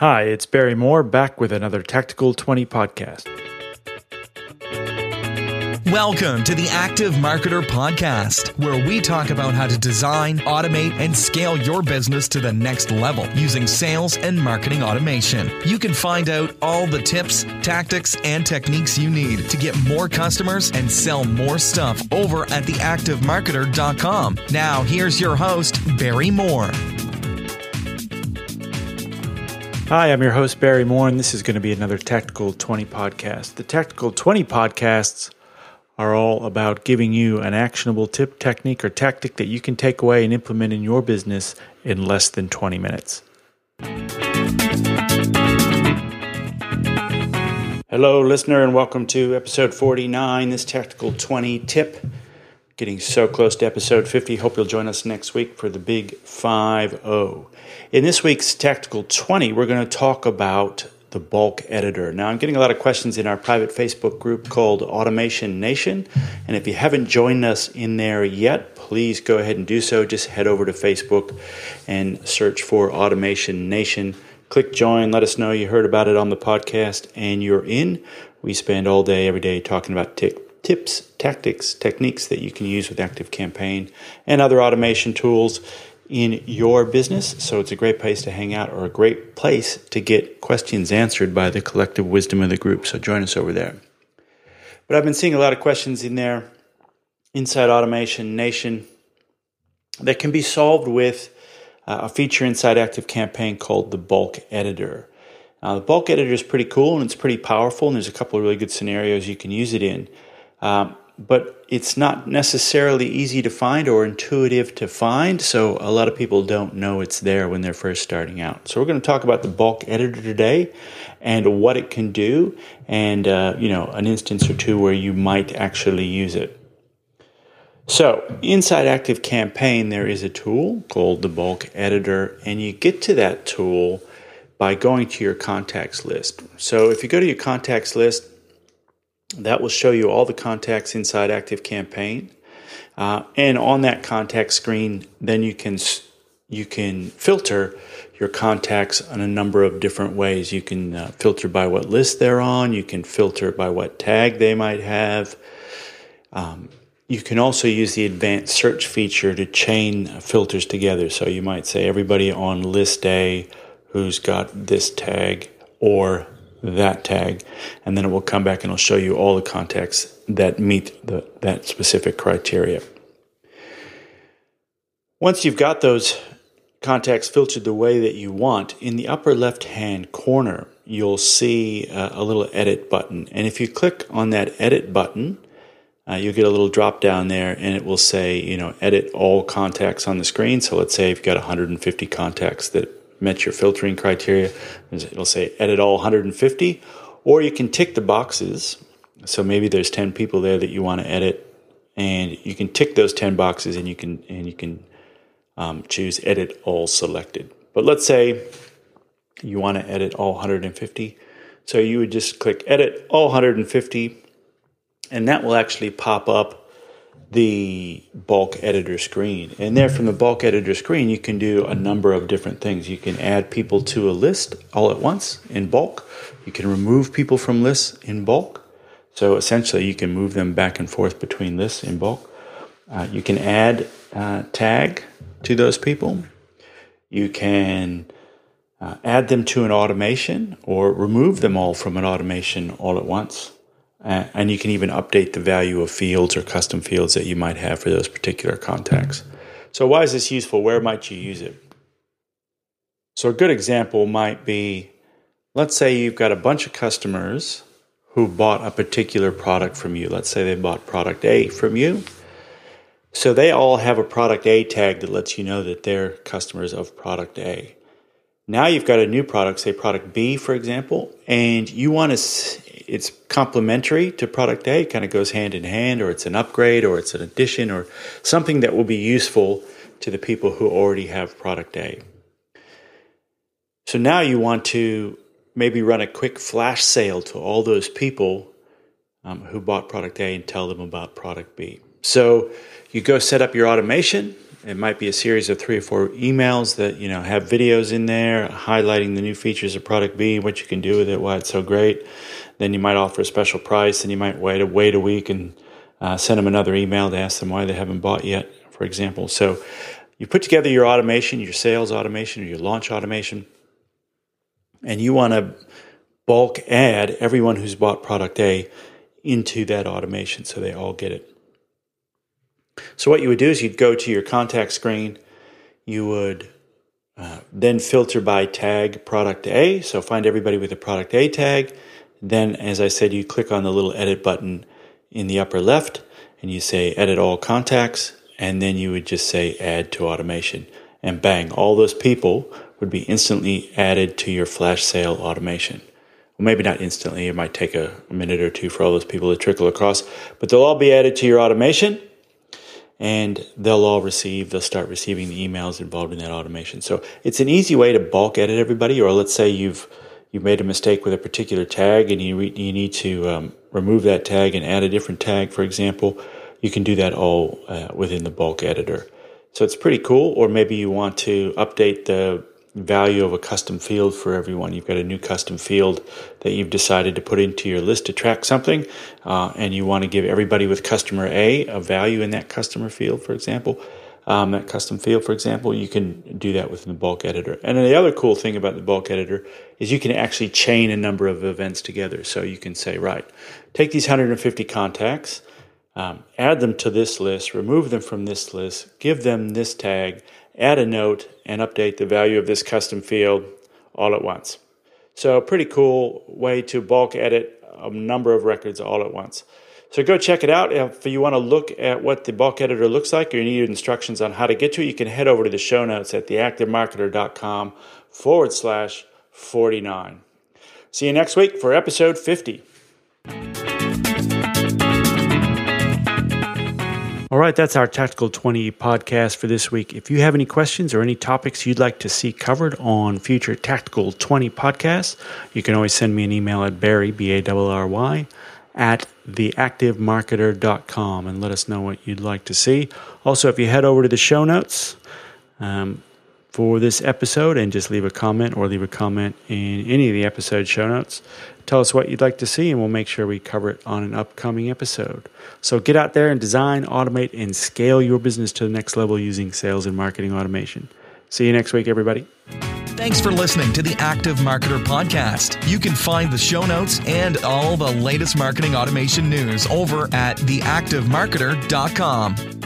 Hi, it's Barry Moore back with another Tactical 20 podcast. Welcome to the Active Marketer Podcast, where we talk about how to design, automate, and scale your business to the next level using sales and marketing automation. You can find out all the tips, tactics, and techniques you need to get more customers and sell more stuff over at theactivemarketer.com. Now, here's your host, Barry Moore. Hi, I'm your host, Barry Moore, and this is going to be another Tactical 20 podcast. The Tactical 20 podcasts are all about giving you an actionable tip, technique, or tactic that you can take away and implement in your business in less than 20 minutes. Hello, listener, and welcome to episode 49, this Tactical 20 tip. Getting so close to episode 50. Hope you'll join us next week for the big 5 0. In this week's Tactical 20, we're going to talk about the bulk editor. Now, I'm getting a lot of questions in our private Facebook group called Automation Nation. And if you haven't joined us in there yet, please go ahead and do so. Just head over to Facebook and search for Automation Nation. Click join, let us know you heard about it on the podcast, and you're in. We spend all day, every day, talking about tick tips, tactics, techniques that you can use with ActiveCampaign and other automation tools in your business. So it's a great place to hang out or a great place to get questions answered by the collective wisdom of the group. So join us over there. But I've been seeing a lot of questions in there inside Automation Nation that can be solved with uh, a feature inside ActiveCampaign called the bulk editor. Now, the bulk editor is pretty cool and it's pretty powerful, and there's a couple of really good scenarios you can use it in. Um, but it's not necessarily easy to find or intuitive to find, so a lot of people don't know it's there when they're first starting out. So we're going to talk about the bulk editor today and what it can do, and uh, you know an instance or two where you might actually use it. So inside ActiveCampaign, there is a tool called the bulk editor, and you get to that tool by going to your contacts list. So if you go to your contacts list that will show you all the contacts inside ActiveCampaign. Uh, and on that contact screen, then you can you can filter your contacts in a number of different ways. You can uh, filter by what list they're on. You can filter by what tag they might have. Um, you can also use the advanced search feature to chain filters together. So you might say everybody on list A who's got this tag or that tag, and then it will come back and it'll show you all the contacts that meet the, that specific criteria. Once you've got those contacts filtered the way that you want, in the upper left hand corner, you'll see a, a little edit button. And if you click on that edit button, uh, you'll get a little drop down there and it will say, you know, edit all contacts on the screen. So let's say you've got 150 contacts that met your filtering criteria. It'll say edit all 150, or you can tick the boxes. So maybe there's 10 people there that you want to edit, and you can tick those 10 boxes, and you can and you can um, choose edit all selected. But let's say you want to edit all 150, so you would just click edit all 150, and that will actually pop up the bulk editor screen. And there from the bulk editor screen, you can do a number of different things. You can add people to a list all at once in bulk. You can remove people from lists in bulk. So essentially, you can move them back and forth between lists in bulk. Uh, you can add uh, tag to those people. You can uh, add them to an automation or remove them all from an automation all at once. And you can even update the value of fields or custom fields that you might have for those particular contacts. So, why is this useful? Where might you use it? So, a good example might be let's say you've got a bunch of customers who bought a particular product from you. Let's say they bought product A from you. So, they all have a product A tag that lets you know that they're customers of product A. Now you've got a new product, say product B, for example, and you want to it's complementary to product A, it kind of goes hand in hand, or it's an upgrade, or it's an addition, or something that will be useful to the people who already have product A. So now you want to maybe run a quick flash sale to all those people um, who bought product A and tell them about product B. So you go set up your automation It might be a series of three or four emails that you know have videos in there highlighting the new features of product B, what you can do with it, why it's so great. Then you might offer a special price, and you might wait a wait a week and uh, send them another email to ask them why they haven't bought yet, for example. So you put together your automation, your sales automation, or your launch automation, and you want to bulk add everyone who's bought product A into that automation so they all get it. So what you would do is you'd go to your contact screen, you would uh, then filter by tag product A. So find everybody with a product A tag. Then, as I said, you click on the little edit button in the upper left and you say edit all contacts. And then you would just say add to automation. And bang, all those people would be instantly added to your flash sale automation. Well, maybe not instantly. It might take a, a minute or two for all those people to trickle across, but they'll all be added to your automation and they'll all receive, they'll start receiving the emails involved in that automation. So it's an easy way to bulk edit everybody, or let's say you've you made a mistake with a particular tag and you, re, you need to um, remove that tag and add a different tag, for example, you can do that all uh, within the bulk editor. So it's pretty cool. Or maybe you want to update the value of a custom field for everyone. You've got a new custom field that you've decided to put into your list to track something, uh, and you want to give everybody with customer A a value in that customer field, for example. Um, that custom field, for example, you can do that within the bulk editor. And the other cool thing about the bulk editor is you can actually chain a number of events together. So you can say, right, take these 150 contacts, um, add them to this list, remove them from this list, give them this tag, add a note, and update the value of this custom field all at once. So, a pretty cool way to bulk edit a number of records all at once. So, go check it out. If you want to look at what the bulk editor looks like or you need instructions on how to get to it, you can head over to the show notes at theactivemarketer.com forward slash 49. See you next week for episode 50. All right, that's our Tactical 20 podcast for this week. If you have any questions or any topics you'd like to see covered on future Tactical 20 podcasts, you can always send me an email at Barry, B A R R Y, at theactivemarketer.com and let us know what you'd like to see. Also, if you head over to the show notes, um, for this episode and just leave a comment or leave a comment in any of the episode show notes. Tell us what you'd like to see, and we'll make sure we cover it on an upcoming episode. So get out there and design, automate, and scale your business to the next level using sales and marketing automation. See you next week, everybody. Thanks for listening to the Active Marketer Podcast. You can find the show notes and all the latest marketing automation news over at theactivemarketer.com.